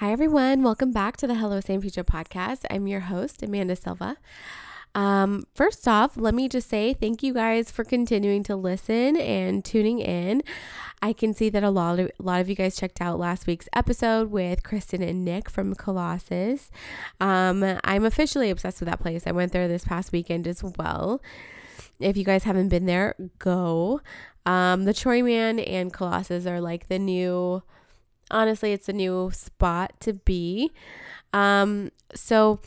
Hi, everyone. Welcome back to the Hello San Pedro podcast. I'm your host, Amanda Silva. Um, first off, let me just say thank you guys for continuing to listen and tuning in. I can see that a lot of a lot of you guys checked out last week's episode with Kristen and Nick from Colossus. Um, I'm officially obsessed with that place. I went there this past weekend as well. If you guys haven't been there, go. Um, the Troy Man and Colossus are like the new honestly, it's a new spot to be. Um, so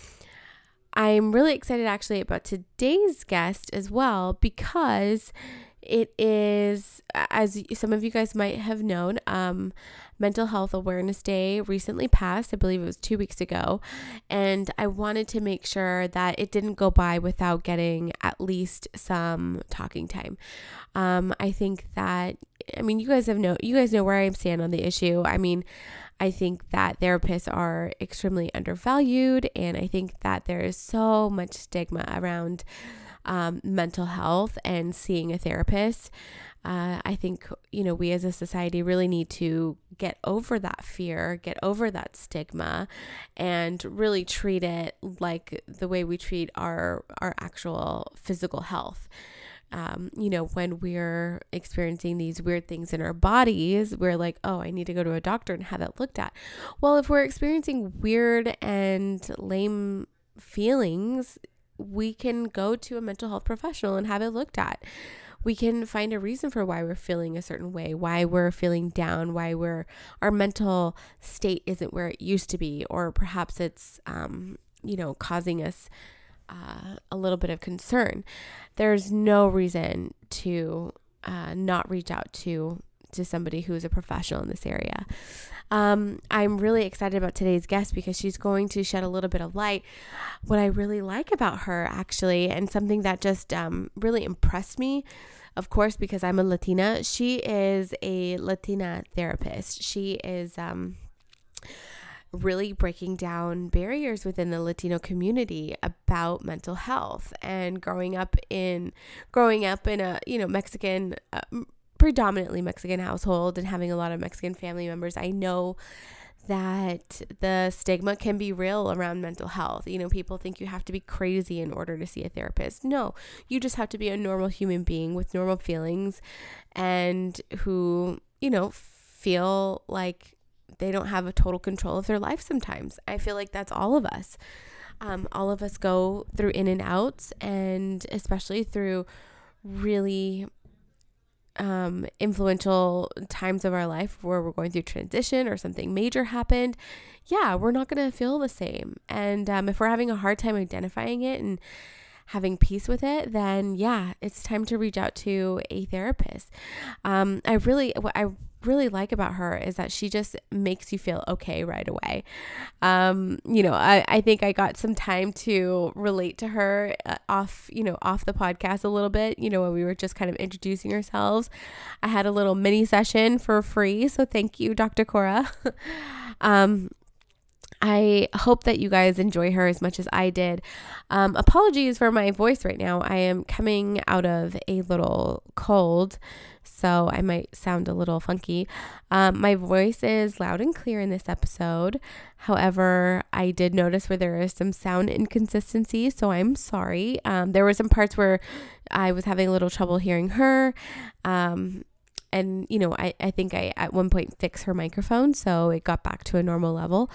I'm really excited actually about today's guest as well because it is, as some of you guys might have known, um, Mental Health Awareness Day recently passed. I believe it was two weeks ago. And I wanted to make sure that it didn't go by without getting at least some talking time. Um, I think that I mean, you guys have know you guys know where I stand on the issue. I mean, I think that therapists are extremely undervalued, and I think that there is so much stigma around um, mental health and seeing a therapist. Uh, I think, you know, we as a society really need to get over that fear, get over that stigma, and really treat it like the way we treat our, our actual physical health um, you know, when we're experiencing these weird things in our bodies, we're like, oh, I need to go to a doctor and have it looked at. Well, if we're experiencing weird and lame feelings, we can go to a mental health professional and have it looked at. We can find a reason for why we're feeling a certain way, why we're feeling down, why we're our mental state isn't where it used to be, or perhaps it's um, you know, causing us uh, a little bit of concern, there's no reason to uh, not reach out to to somebody who's a professional in this area. Um, I'm really excited about today's guest because she's going to shed a little bit of light. What I really like about her, actually, and something that just um, really impressed me, of course, because I'm a Latina, she is a Latina therapist. She is. Um, really breaking down barriers within the Latino community about mental health and growing up in growing up in a you know Mexican uh, predominantly Mexican household and having a lot of Mexican family members I know that the stigma can be real around mental health. You know, people think you have to be crazy in order to see a therapist. No, you just have to be a normal human being with normal feelings and who, you know, feel like they don't have a total control of their life sometimes. I feel like that's all of us. Um, all of us go through in and outs, and especially through really um, influential times of our life where we're going through transition or something major happened, yeah, we're not going to feel the same. And um, if we're having a hard time identifying it and having peace with it, then yeah, it's time to reach out to a therapist. Um, I really, I really like about her is that she just makes you feel okay right away. Um, you know, I, I think I got some time to relate to her uh, off, you know, off the podcast a little bit, you know, when we were just kind of introducing ourselves. I had a little mini session for free. So thank you, Dr. Cora. um, I hope that you guys enjoy her as much as I did. Um, apologies for my voice right now. I am coming out of a little cold so I might sound a little funky. Um, my voice is loud and clear in this episode. However, I did notice where there is some sound inconsistency, so I'm sorry. Um, there were some parts where I was having a little trouble hearing her. Um, and you know, I, I think I at one point fixed her microphone, so it got back to a normal level.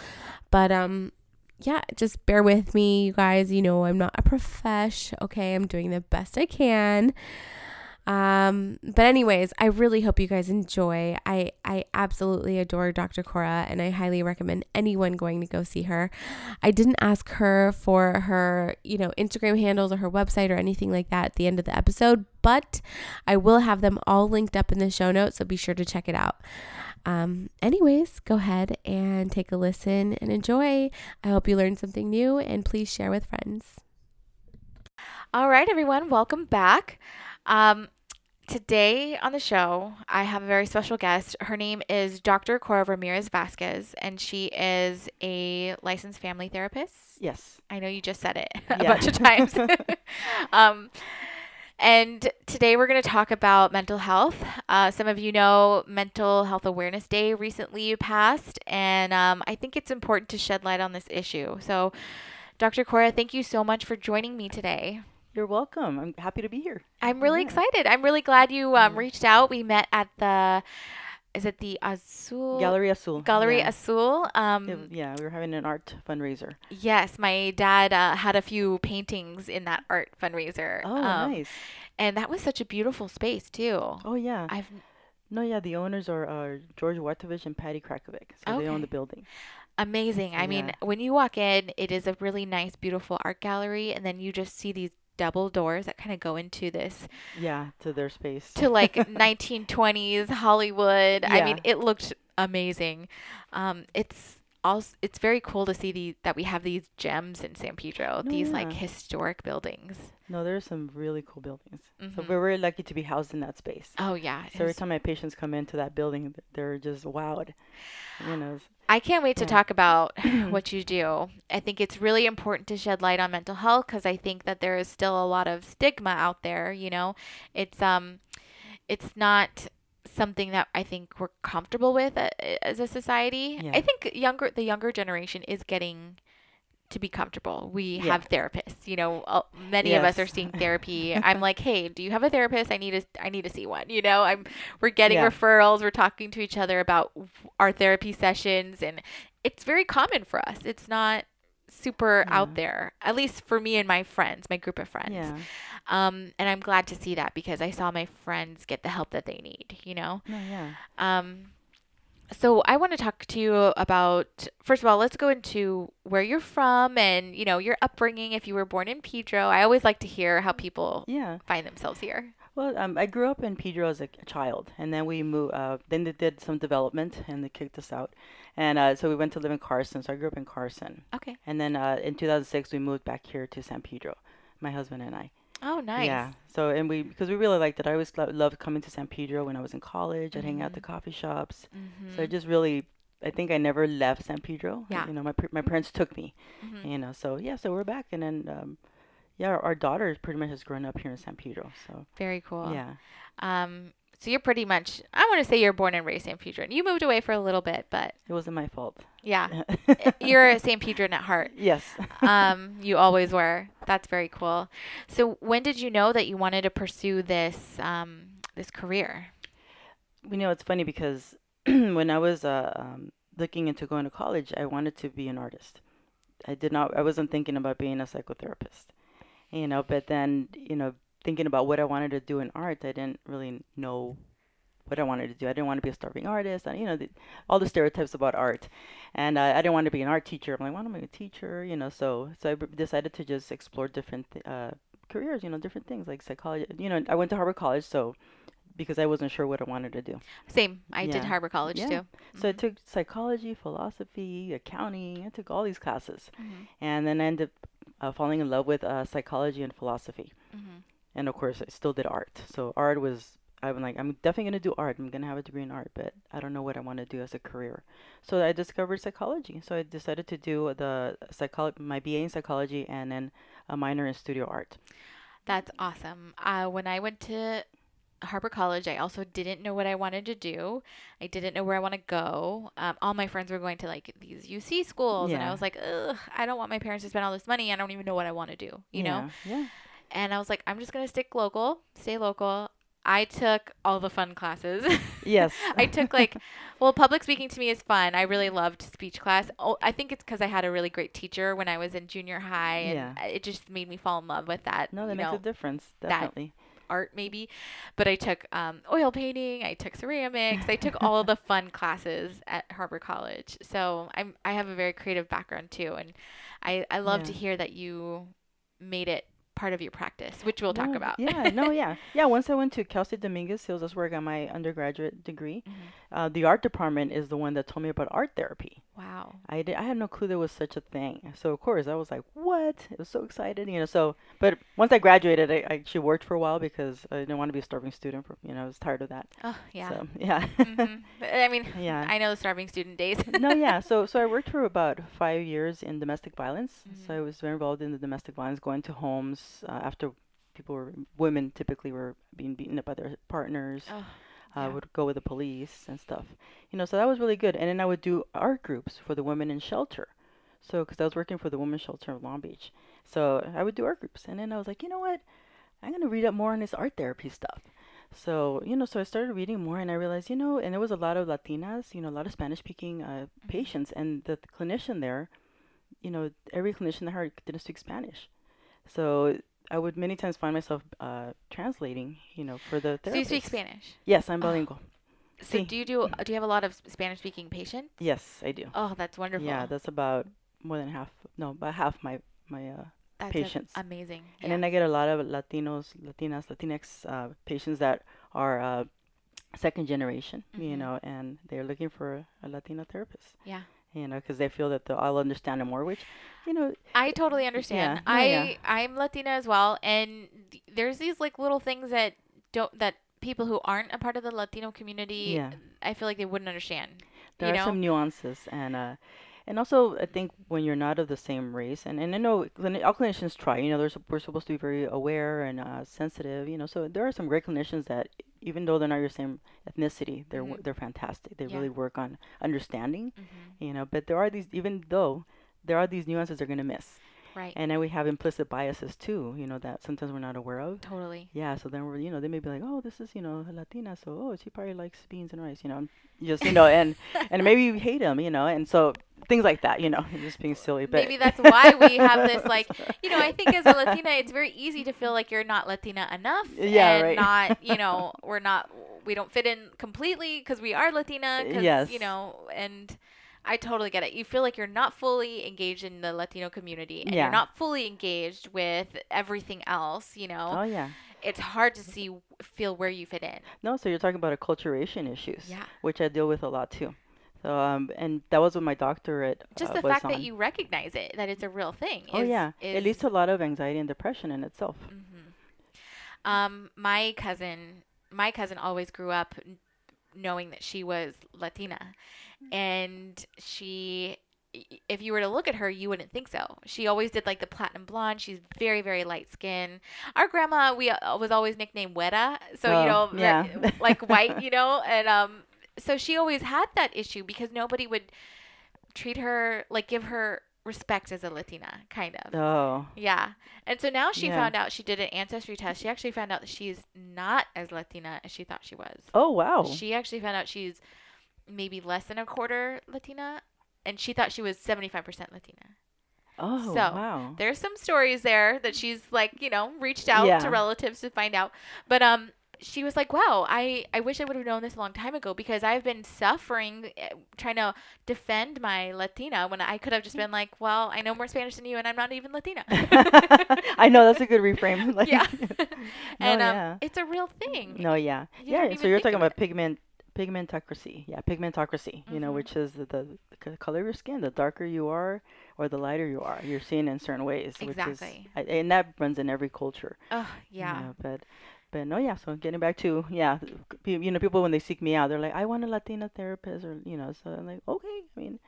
But um, yeah, just bear with me, you guys. You know, I'm not a profesh. Okay, I'm doing the best I can. Um, but anyways, I really hope you guys enjoy. I I absolutely adore Dr. Cora and I highly recommend anyone going to go see her. I didn't ask her for her, you know, Instagram handles or her website or anything like that at the end of the episode, but I will have them all linked up in the show notes, so be sure to check it out. Um, anyways, go ahead and take a listen and enjoy. I hope you learned something new and please share with friends. All right, everyone, welcome back. Um, Today on the show, I have a very special guest. Her name is Dr. Cora Ramirez Vasquez, and she is a licensed family therapist. Yes. I know you just said it a bunch of times. um, and today we're going to talk about mental health. Uh, some of you know Mental Health Awareness Day recently passed, and um, I think it's important to shed light on this issue. So, Dr. Cora, thank you so much for joining me today. You're welcome. I'm happy to be here. I'm really yeah. excited. I'm really glad you um, reached out. We met at the is it the Azul Gallery Azul? Gallery yeah. Azul. Um, it, yeah, we were having an art fundraiser. Yes, my dad uh, had a few paintings in that art fundraiser. Oh, um, nice. And that was such a beautiful space too. Oh yeah. I've no, yeah. The owners are uh, George Wartovich and Patty Krakovic, so okay. they own the building. Amazing. I yeah. mean, when you walk in, it is a really nice, beautiful art gallery, and then you just see these double doors that kind of go into this yeah to their space. to like 1920s hollywood. Yeah. i mean it looked amazing. Um, it's also it's very cool to see the that we have these gems in san pedro no, these yeah. like historic buildings. No there's some really cool buildings. Mm-hmm. so we're really lucky to be housed in that space. Oh yeah so every time my patients come into that building they're just wowed. You know I can't wait to talk about what you do. I think it's really important to shed light on mental health because I think that there is still a lot of stigma out there. You know, it's um, it's not something that I think we're comfortable with as a society. Yeah. I think younger the younger generation is getting to be comfortable. We yeah. have therapists. You know, uh, many yes. of us are seeing therapy. I'm like, hey, do you have a therapist? I need to I need to see one. You know, I'm we're getting yeah. referrals. We're talking to each other about our therapy sessions, and it's very common for us. It's not super yeah. out there, at least for me and my friends, my group of friends. Yeah. Um, and I'm glad to see that because I saw my friends get the help that they need. You know. Oh, yeah. Um so I want to talk to you about first of all, let's go into where you're from and you know your upbringing. If you were born in Pedro, I always like to hear how people yeah. find themselves here. Well, um, I grew up in Pedro as a, a child, and then we moved. Uh, then they did some development, and they kicked us out, and uh, so we went to live in Carson. So I grew up in Carson. Okay. And then uh, in 2006, we moved back here to San Pedro, my husband and I. Oh, nice. Yeah. So and we because we really liked it. I always lo- loved coming to San Pedro when I was in college. I'd hang out at the mm-hmm. coffee shops. Mm-hmm. So I just really I think I never left San Pedro. Yeah. You know, my my parents took me. Mm-hmm. You know, so yeah, so we're back and then um, yeah, our, our daughter pretty much has grown up here in San Pedro. So very cool. Yeah. Um, so you're pretty much, I want to say you're born and raised San Pedro. You moved away for a little bit, but it wasn't my fault. Yeah, you're a San Pedro at heart. Yes. um, you always were. That's very cool. So when did you know that you wanted to pursue this um, this career? You know, it's funny because when I was uh, um, looking into going to college, I wanted to be an artist. I did not. I wasn't thinking about being a psychotherapist. You know, but then you know thinking about what I wanted to do in art, I didn't really know what I wanted to do. I didn't want to be a starving artist, and you know, the, all the stereotypes about art. And uh, I didn't want to be an art teacher. I'm like, why am I a teacher? You know, so so I b- decided to just explore different th- uh, careers. You know, different things like psychology. You know, I went to Harbor College, so because I wasn't sure what I wanted to do. Same. I yeah. did Harbor College yeah. too. Mm-hmm. So I took psychology, philosophy, accounting. I took all these classes, mm-hmm. and then I ended up uh, falling in love with uh, psychology and philosophy. Mm-hmm and of course I still did art. So art was I'm like I'm definitely gonna do art. I'm gonna have a degree in art, but I don't know what I want to do as a career. So I discovered psychology. So I decided to do the psychology, my BA in psychology, and then a minor in studio art. That's awesome. Uh, when I went to Harbor College, I also didn't know what I wanted to do. I didn't know where I want to go. Um, all my friends were going to like these UC schools, yeah. and I was like, Ugh, I don't want my parents to spend all this money. I don't even know what I want to do. You yeah. know? Yeah. And I was like, I'm just going to stick local, stay local. I took all the fun classes. Yes. I took like, well, public speaking to me is fun. I really loved speech class. Oh, I think it's because I had a really great teacher when I was in junior high, and yeah. it just made me fall in love with that. No, that makes know, a difference. Definitely. art maybe, but I took um, oil painting, I took ceramics, I took all the fun classes at Harbor College. So I'm I have a very creative background too, and I I love to hear that you made it part of your practice, which we'll talk about. Yeah, no, yeah, yeah. Once I went to Cal State Dominguez Hills, that's where I got my undergraduate degree. Mhm. Uh, the art department is the one that told me about art therapy. Wow. I did, I had no clue there was such a thing. So of course I was like, "What?" It was so excited, you know. So, but once I graduated, I, I actually worked for a while because I didn't want to be a starving student. For you know, I was tired of that. Oh yeah. So yeah. Mhm. I mean, Yeah. I know the starving student days. no, yeah. So so I worked for about five years in domestic violence. So Mhm. I was very involved in the domestic violence, going to homes uh, after people were women typically were being beaten up by their partners. Oh, I yeah. would go with the police and stuff. You know, so that was really good. And then I would do art groups for the women in shelter. So, because I was working for the women's shelter in Long Beach, so I would do art groups. And then I was like, you know what? I'm gonna read up more on this art therapy stuff. So, you know, so I started reading more, and I realized, you know, and there was a lot of Latinas, you know, a lot of Spanish-speaking uh, patients, and the clinician there, you know, every clinician that I heard didn't speak Spanish. So I would many times find myself uh, translating, you know, for the So you speak. Spanish. Yes, I'm Oh. bilingual. So Sí. do you do do you have a lot of Spanish speaking patients? Yes, I do. Oh, that's wonderful. Yeah, that's about more than half. No, about half my my. Uh, that's a- patients. amazing. and then I get a lot of Latinos, Latinas, Latinx uh, patients that are uh, second generation, you Mhm. know, and they're looking for a Latino therapist. Yeah. You know, because they feel that they'll, I'll understand them more, which, you know, I totally understand. Yeah, I yeah. I'm Latina as well, and th- there's these like little things that don't that people who aren't a part of the Latino community, Yeah. I feel like they wouldn't understand. there are know? some nuances and uh and also I think when you're not of the same race and, and I know clini- all clinicians try you know they're, we're supposed to be very aware and uh, sensitive you know so there are some great clinicians that even though they're not your same ethnicity they're w Mhm. they're fantastic they Yeah. really work on understanding hmm you know but there are these even though there are these nuances they're going to miss Right. and then we have implicit biases too you know that sometimes we're not aware of totally. yeah, so then we're, you know, they may be like, oh, this is, you know, a Latina, so oh, she probably likes beans and rice, you know, just, you know, and and maybe you hate him, you know, and so things like that, you know, just being silly. But Maybe that's why we have this like you know, I think as a Latina it's very easy to feel like you're not Latina enough Yeah, and right. not, you know, we're not we don't fit in completely cuz we are Latina Yes. you know, and I totally get it. You feel like you're not fully engaged in the Latino community and Yeah. you're not fully engaged with everything else, you know. oh yeah, It's hard to see feel where you fit in. no, so you're talking about acculturation issues, Yeah. which I deal with a lot too. So um, and that was what my doctorate Just uh, the fact that you recognize it, that it's a real thing. Oh is- yeah, it is- leads to a lot of anxiety and depression in itself. hmm Um, my cousin, my cousin always grew up knowing that she was Latina, and she, if you were to look at her, you wouldn't think so. She always did like the platinum blonde. She's very, very light skin. Our grandma, we uh, was always nicknamed Güera, so Oh, you know, yeah. like white, you know, and um, so she always had that issue because nobody would treat her like give her respect as a Latina, kind of. Oh, Yeah. And so now she Yeah. found out she did an ancestry test. She actually found out that she's not as Latina as she thought she was. oh wow. She actually found out she's maybe less than a quarter Latina and she thought she was 75% Latina. oh so, wow. There's some stories there that she's like, you know, reached out Yeah. to relatives to find out. But um she was like, "Wow, I I wish I would have known this a long time ago because I've been suffering eh, trying to defend my Latina when I could have just been like, well, I know more Spanish than you and I'm not even Latina." I know that's a good reframe. Like, yeah. no, and um, yeah. it's a real thing. No, yeah, You yeah. So you're talking about it. pigment, pigmentocracy. Yeah, pigmentocracy. You know, Mhm. which is the, the, the color of your skin. The darker you are, or the lighter you are, you're seen in certain ways. Exactly. Which is, I- and that runs in every culture. Oh, you yeah. know, but, but no, yeah. So getting back to yeah, you know, people when they seek me out, they're like, I want a Latina therapist, or you know. So I'm like, okay. I mean,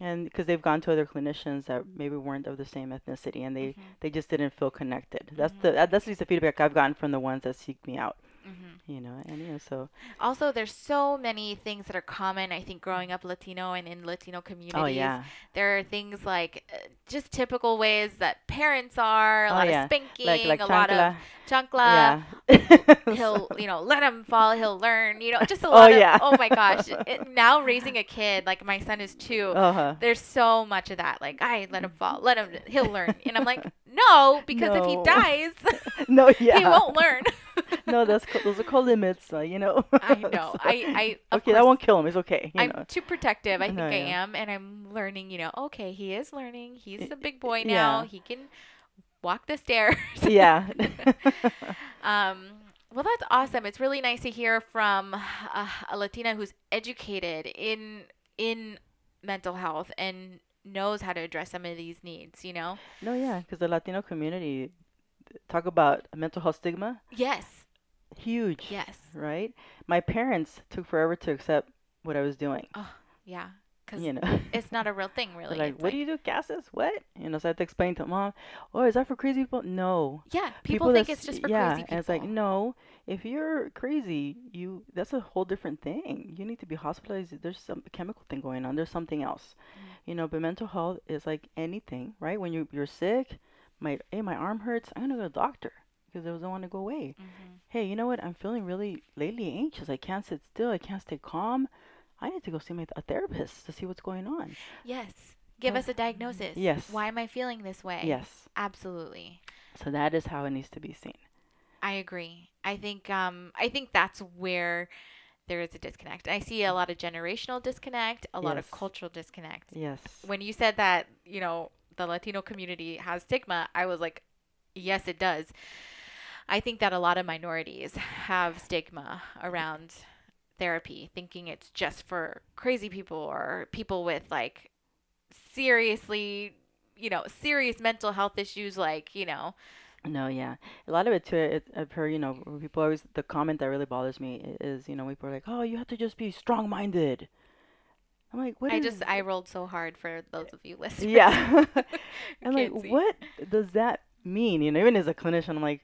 and because they've gone to other clinicians that maybe weren't of the same ethnicity, and they Mhm. they just didn't feel connected. That's Mhm. the that's at least the feedback I've gotten from the ones that seek me out. Mhm. You know, and you know, so Also, there's so many things that are common. I think growing up Latino and in Latino communities, oh yeah, there are things like uh, just typical ways that parents are. A Oh, lot yeah. of spanking, like like a lot of chancla. yeah. He'll, you know, let him fall. He'll learn. You know, just a Oh, lot of. yeah. Oh my gosh! It, now raising a kid, like my son is two. uh-huh. There's so much of that. Like, I let him fall. Let him. He'll learn. And I'm like, no, because if he dies, No, yeah. he won't learn. no, that's co- those are called limits. Uh, you know. I know. So- I, I okay, that won't kill him. It's okay. You I'm know. too protective. I think No, I yeah. am, and I'm learning. You know, okay, he is learning. He's a big boy now. yeah. He can walk the stairs. yeah. Um, well, that's awesome. It's really nice to hear from uh, a Latina who's educated in in mental health and knows how to address some of these needs. You know. no, yeah, because the Latino community talk about mental health stigma, Yes. huge. Yes. Right. My parents took forever to accept what I was doing. Oh, yeah. Because You know. it's not a real thing, really. like, It's what do you do, gases? What? You know, so I had to explain to mom, oh, is that for crazy people? No. Yeah. People, think it's just for yeah, crazy people. and it's like, no, if you're crazy, you that's a whole different thing. You need to be hospitalized. There's some chemical thing going on. There's something else. Mm-hmm. You know, but mental health is like anything, right? When you you're sick, my hey, my arm hurts. I'm gonna go to the doctor because it doesn't want to go away. Mhm. Hey, you know what? I'm feeling really lately anxious. I can't sit still. I can't stay calm. I need to go see my a therapist to see what's going on. Yes. Give Uh, us a diagnosis. yes. Why am I feeling this way? Yes. Absolutely. So that is how it needs to be seen. I agree. I think um I think that's where there is a disconnect. I see a lot of generational disconnect, a lot of cultural disconnect. Yes. When you said that, you know, the Latino community has stigma, I was like, yes, it does. I think that a lot of minorities have stigma around therapy, thinking it's just for crazy people or people with like seriously, you know, serious mental health issues like, you know, No, yeah. A lot of it too, it, I've heard, you know, people always, the comment that really bothers me is, you know, people are like, oh, you have to just be strong minded. I'm like, what I just I rolled so hard for those of you listening. Yeah. I'm like, see. what does that mean? You know, even as a clinician, I'm like,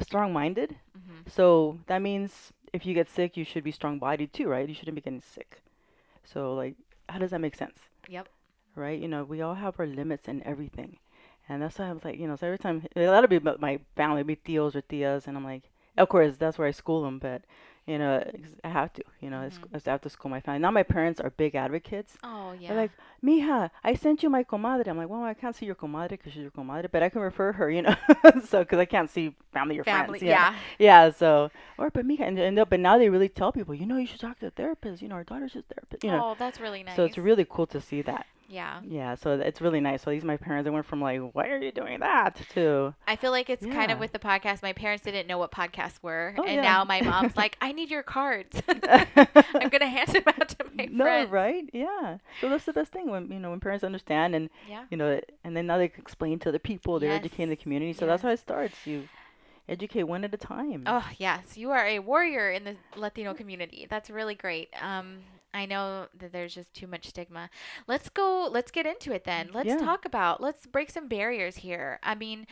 strong minded? Mhm. So that means if you get sick, you should be strong bodied too, right? You shouldn't be getting sick. So, like, how does that make sense? Yep. right? You know, we all have our limits and everything. And that's why I was like, you know, so every time, a lot of people, my family, be tios or tias, and I'm like, of course, that's where I school them, but, you know, I have to, you know, it's Mhm. I have to school my family. Now my parents are big advocates. Oh yeah. They're like, mija, I sent you my comadre. I'm like, well, I can't see your comadre because she's your comadre, but I can refer her, you know, so, because I can't see family or family. friends. Yeah. Yeah, so, or, but mija, and, and, but now they really tell people, you know, you should talk to a therapist, you know, our daughter's a therapist, you know. Oh, that's really nice. So it's really cool to see that. Yeah. Yeah, so it's really nice. So these my parents. They went from like, "Why are you doing that?" to I feel like it's kind of with the podcast. My parents didn't know what podcasts were, Oh, and yeah. now my mom's like, "I need your cards. I'm gonna hand them out to my no, friends." right? Yeah. So that's the best thing when you know when parents understand and Yeah. you know, and then now they can explain to other people. They're educating the community. So that's how it starts. You educate one at a time. Oh yes, you are a warrior in the Latino community. That's really great. Um, I know that there's just too much stigma. Let's go. Let's get into it then. Let's Yeah. talk about. Let's break some barriers here. I mean,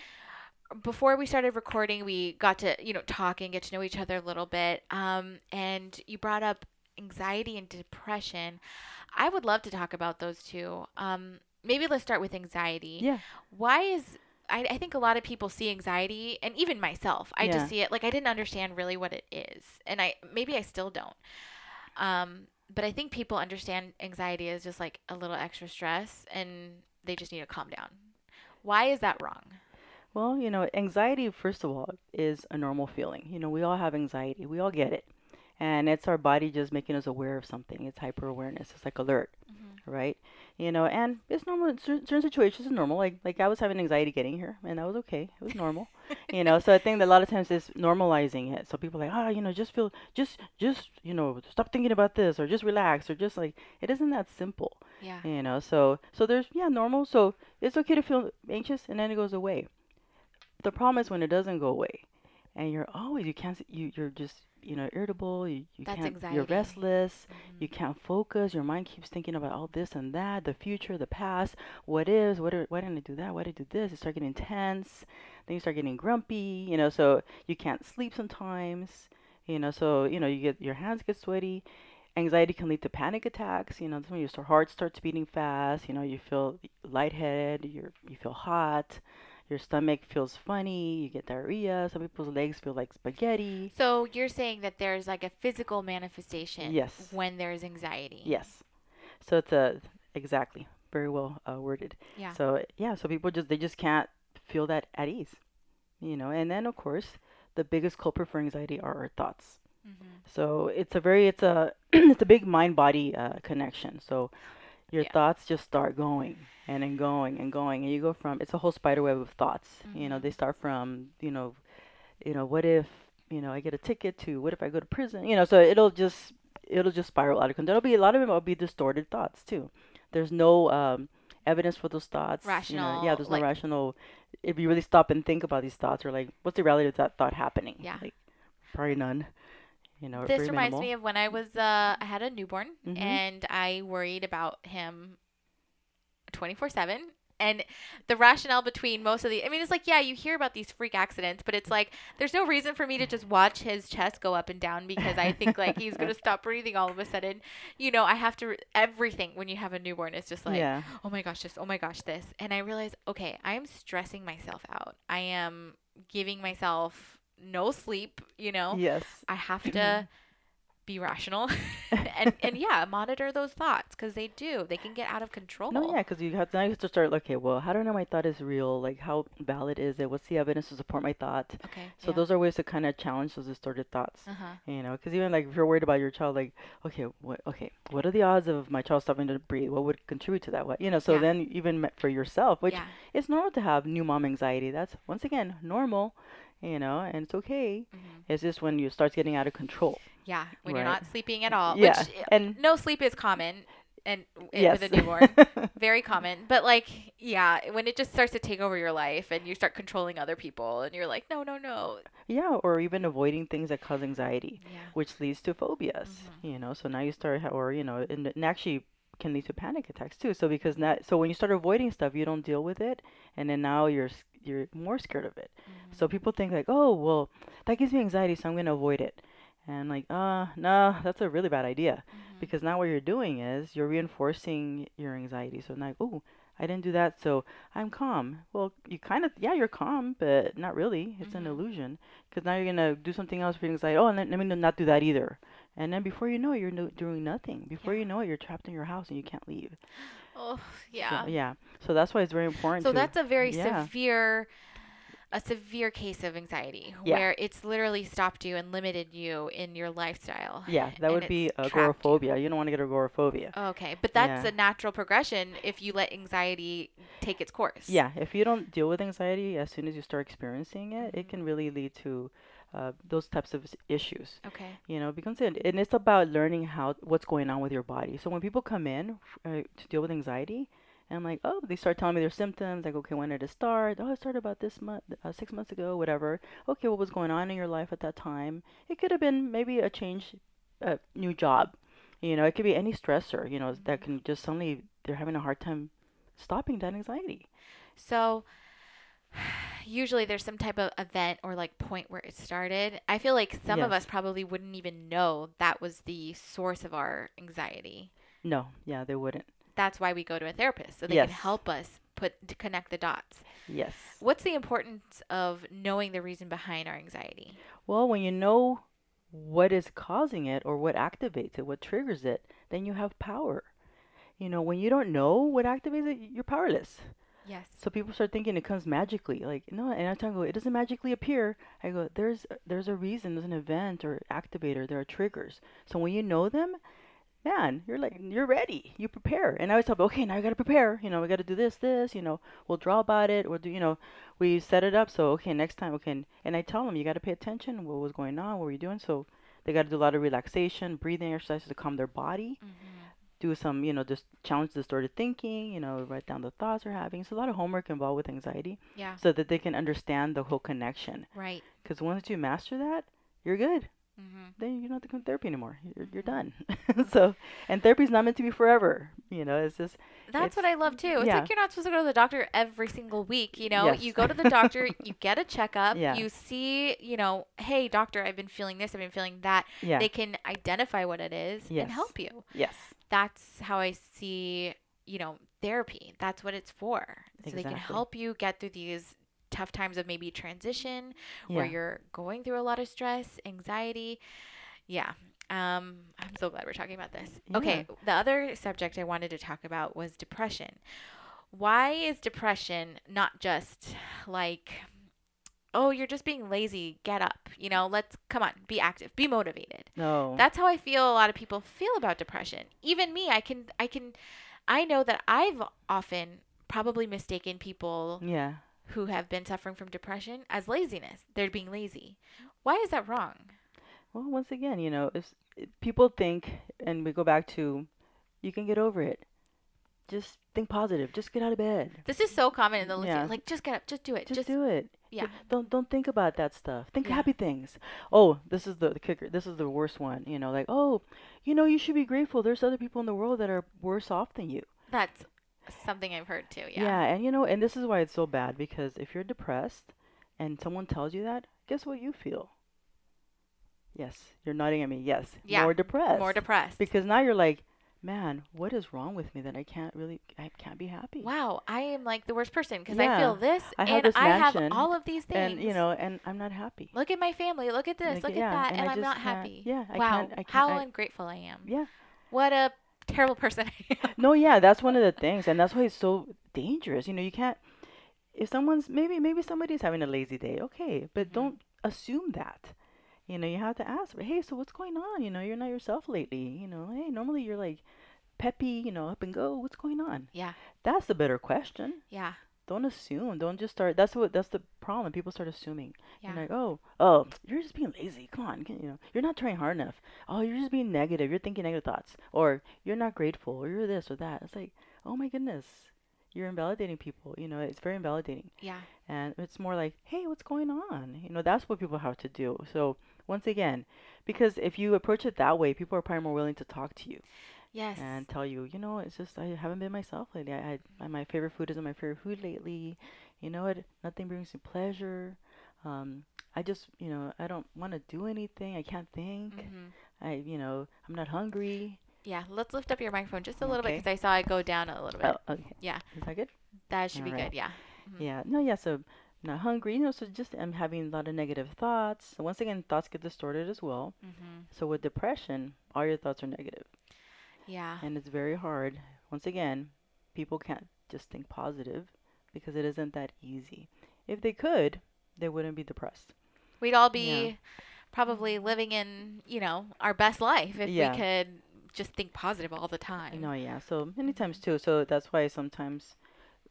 before we started recording, we got to you know talk and get to know each other a little bit. Um, and you brought up anxiety and depression. I would love to talk about those two. Um, maybe let's start with anxiety Yeah. why is I, I think a lot of people see anxiety and even myself i Yeah. just see it like i didn't understand really what it is and i maybe i still don't um but i think people understand anxiety as just like a little extra stress and they just need to calm down why is that wrong Well, you know, anxiety, first of all, is a normal feeling. You know, we all have anxiety. We all get it. And it's our body just making us aware of something. It's hyper awareness. It's like alert, right? You know, and it's normal. In certain situations, it's normal. Like, like I was having anxiety getting here, and that was okay. It was normal. you know, so I think that a lot of times it's normalizing it. So people are like, ah, you know, just feel, just, just, you know, stop thinking about this, or just relax, or just like, it isn't that simple yeah you know so so there's yeah normal so it's okay to feel anxious and then it goes away the problem is when it doesn't go away and you're always you can't you you're just you know irritable you, you That's can't you're restless you mm-hmm. can't focus your mind keeps thinking about all this and that the future the past what is what are, why didn't i do that why did i do this you start getting tense then you start getting grumpy you know so you can't sleep sometimes you know so you know you get your hands get sweaty anxiety can lead to panic attacks. You know, that's when your heart starts beating fast. You know, you feel lightheaded. You you feel hot. Your stomach feels funny. You get diarrhea. Some people's legs feel like spaghetti. so you're saying that there's like a physical manifestation Yes. when there's anxiety Yes. So it's a exactly very well uh, worded. yeah So yeah, so people just they just can't feel that at ease. You know, and then of course the biggest culprit for anxiety are our thoughts. Mm-hmm. So it's a very it's a it's a big mind body uh, connection. So your Yeah. thoughts just start going and then going and going, and you go from it's a whole spider web of thoughts. You know, Mhm. they start from you know, you know, what if you know I get a ticket to what if I go to prison? You know, so it'll just it'll just spiral out of control. There'll be a lot of them will be distorted thoughts too. There's no um, evidence for those thoughts. you know, yeah, there's like- no rational. If you really stop and think about these thoughts, or like, what's the reality of that thought happening? Yeah. Like, probably none. You know, This reminds minimal. me of when I was uh I had a newborn Mhm. and I worried about him 24/7 and the rationale between most of the I mean it's like yeah you hear about these freak accidents but it's like there's no reason for me to just watch his chest go up and down because I think like he's going to stop breathing all of a sudden you know I have to everything when you have a newborn is just like yeah. oh my gosh this oh my gosh this and i realized okay i am stressing myself out i am giving myself no sleep you know Yes. i have to be rational and and yeah monitor those thoughts because they do they can get out of control No, yeah, because you have to, now you have to start. Okay, well, how do I know my thought is real? Like, how valid is it? What's the evidence to support my thought? okay So those are ways to kind of challenge those distorted thoughts. uh-huh You know, because even like if you're worried about your child, like, okay, what, okay, what are the odds of my child stopping to breathe? What would contribute to that? What, you know, so Yeah. then even for yourself, which yeah it's normal to have new mom anxiety. That's once again normal, you know, and it's okay. mhm. It's just when you start getting out of control. yeah when you're not sleeping at all yeah, which uh, and no sleep is common and yes, with a newborn very common but like yeah when it just starts to take over your life and you start controlling other people and you're like no no no yeah, or even avoiding things that cause anxiety. yeah which leads to phobias. Mhm. You know, so now you start, or you know, and, and actually can lead to panic attacks too. So because that, so when you start avoiding stuff, you don't deal with it, and then now you're you're more scared of it. Mm-hmm. So people think like, oh, well, that gives me anxiety, so I'm gonna avoid it. And like, uh, no, that's a really bad idea Mhm. because now what you're doing is you're reinforcing your anxiety. So now, oh, I didn't do that, so I'm calm. Well, you kind of, yeah, you're calm, but not really. It's an Mhm. illusion because now you're gonna do something else for your anxiety. Oh, and then, let me not do that either. And then before you know it, you're no, doing nothing. Before you know it, you're trapped in your house and you can't leave. Oh, So, yeah. yeah. So that's why it's very important. So to, that's a very yeah. severe a severe case of anxiety Yeah. where it's literally stopped you and limited you in your lifestyle. yeah, that would be trapped you. agoraphobia. You don't want to get agoraphobia. Okay, but that's Yeah. a natural progression if you let anxiety take its course. Yeah, if you don't deal with anxiety as soon as you start experiencing it, Mhm. it can really lead to uh, those types of issues. Okay. You know, because it, and it's about learning how what's going on with your body. So when people come in uh, to deal with anxiety, and I'm like, oh, they start telling me their symptoms. Like, okay, when did it start? Oh, it started about this month, uh, six months ago, whatever. Okay, what was going on in your life at that time? It could have been maybe a change, a new job. You know, it could be any stressor. You know, that can just suddenly they're having a hard time stopping that anxiety. So usually there's some type of event or like point where it started. I feel like some of us probably wouldn't even know that was the source of our anxiety. No, yeah, they wouldn't. That's why we go to a therapist so they Yes. can help us put to connect the dots. Yes. What's the importance of knowing the reason behind our anxiety? Well, when you know what is causing it or what activates it, what triggers it, then you have power. You know, when you don't know what activates it, you're powerless. Yes. So people start thinking it comes magically. Like, no, and I tell them, it doesn't magically appear. I go, there's there's a reason, there's an event or activator, there are triggers. So when you know them, man, you're like you're ready. You prepare. And I always tell them, okay, now I gotta prepare. You know, we gotta do this, this. You know, we'll draw about it. We'll do, you know, we set it up. So okay, next time, okay. And, and I tell them, you gotta pay attention. What was going on? What were you doing? So they gotta do a lot of relaxation, breathing exercises to calm their body Mm-hmm. Do some, you know, just challenge distorted thinking, you know, write down the thoughts they're having. It's a lot of homework involved with anxiety Yeah. so that they can understand the whole connection. Right. Because once you master that, you're good. Mm-hmm. Then you don't have to come to therapy anymore. You're, you're done. so, and therapy's not meant to be forever. You know, it's just, That's what I love too. It's yeah. like you're not supposed to go to the doctor every single week. You know, Yes. you go to the doctor, you get a checkup, Yeah. you see, you know, hey, doctor, I've been feeling this, I've been feeling that. yeah. They can identify what it is Yes. and help you. yes. That's how I see, you know, therapy. That's what it's for. So they can help you get through these tough times of maybe transition where you're going through a lot of stress, anxiety. Yeah. Um, I'm so glad we're talking about this. Okay, the other subject I wanted to talk about was depression. Why is depression not just like oh, you're just being lazy. Get up. You know, let's come on, be active, be motivated. No. That's how I feel a lot of people feel about depression. Even me, I can I can I know that I've often probably mistaken people yeah. who have been suffering from depression as laziness. They're being lazy. Why is that wrong? Well, once again, you know, if, if people think, and we go back to, you can get over it. Just think positive. Just get out of bed. This is so common in the Latino. Yeah. Like, just get up, just do it. Just, Just, do it. Yeah. Don't don't think about that stuff. Think Yeah. happy things. Oh, this is the, the kicker. This is the worst one. You know, like oh, you know, you should be grateful. There's other people in the world that are worse off than you. That's something I've heard too. Yeah. Yeah, and you know, and this is why it's so bad because if you're depressed and someone tells you that, guess what you feel? Yes, you're nodding at me. Yes, Yeah, more depressed. More depressed. Because now you're like, man, what is wrong with me that I can't really, I can't be happy. wow, I am like the worst person because I feel this I and this I have all of these things. And you know, and I'm not happy. look at my family. Look at this. Like, look yeah, at that, and and, I'm not happy. yeah, I wow, can't- I can't- how I- ungrateful I am. Yeah. What a terrible person I am. No, yeah, that's one of the things, and that's why it's so dangerous. You know, you can't. If someone's maybe maybe somebody's having a lazy day, okay, but Mhm. don't assume that. You know, you have to ask, hey, so what's going on? You know, you're not yourself lately. You know, hey, normally you're like peppy, you know, up and go. What's going on? Yeah. That's the better question. Yeah. Don't assume. Don't just start. That's what. That's the problem. People start assuming. Yeah. You're like, oh, oh, you're just being lazy. Come on, can- you know, you're not trying hard enough. Oh, you're just being negative. You're thinking negative thoughts, or you're not grateful, or you're this or that. It's like, oh my goodness, you're invalidating people. You know, it's very invalidating, yeah. and it's more like, hey, what's going on? You know, that's what people have to do. So once again, because if you approach it that way, people are probably more willing to talk to you Yes. and tell you, you know, it's just I haven't been myself lately. I, I my favorite food isn't my favorite food lately. You know what? Nothing brings me pleasure. Um, I just, you know, I don't want to do anything. I can't think. hmm I, you know, I'm not hungry. Yeah. Let's lift up your microphone just a little bit because I saw it go down a little bit. Oh, okay. Yeah. Is that good? That should be Alright. good. Yeah. Mhm. Yeah. No. Yeah. So not hungry. You know. So just I'm having a lot of negative thoughts. So once again, thoughts get distorted as well. Mm-hmm. So with depression, all your thoughts are negative. Yeah. and it's very hard. Once again, people can't just think positive because it isn't that easy. If they could, they wouldn't be depressed. We'd all be probably living in, you know, our best life if Yeah. we could just think positive all the time. No, yeah. So many times too. So that's why sometimes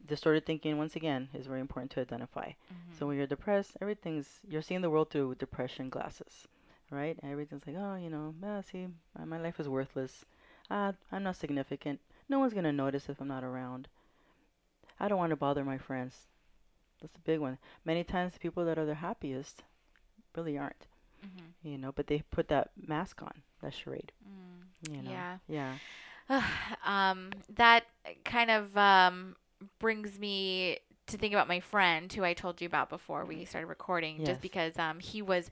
distorted thinking, once again, is very important to identify. Mhm. So when you're depressed, everything's you're seeing the world through depression glasses, right? And everything's like, oh, you know, ah, see, my, my life is worthless. Ah, I'm not significant. No one's gonna notice if I'm not around. I don't want to bother my friends. That's a big one. Many times, the people that are the happiest really aren't, Mhm. you know. But they put that mask on, that charade, Mm. you know. Yeah. Yeah. um, that kind of um, brings me to think about my friend who I told you about before we started recording, Yes. just because um, he was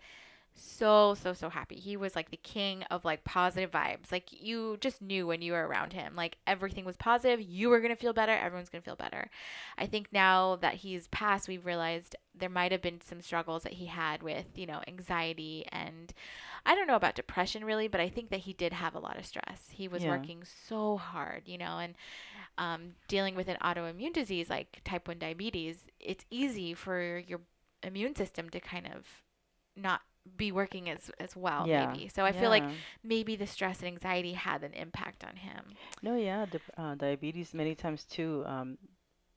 so so so happy. He was like the king of like positive vibes. Like you just knew when you were around him, like everything was positive. You were gonna feel better. Everyone's gonna feel better. I think now that he's passed, we've realized there might have been some struggles that he had with you know anxiety and I don't know about depression really, but I think that he did have a lot of stress. He was Yeah. working so hard, you know, and um, dealing with an autoimmune disease like type 1 diabetes, it's easy for your immune system to kind of not be working as, as well, yeah. maybe. So I feel like maybe the stress and anxiety had an impact on him. No, yeah, dep- uh, diabetes many times too. Um,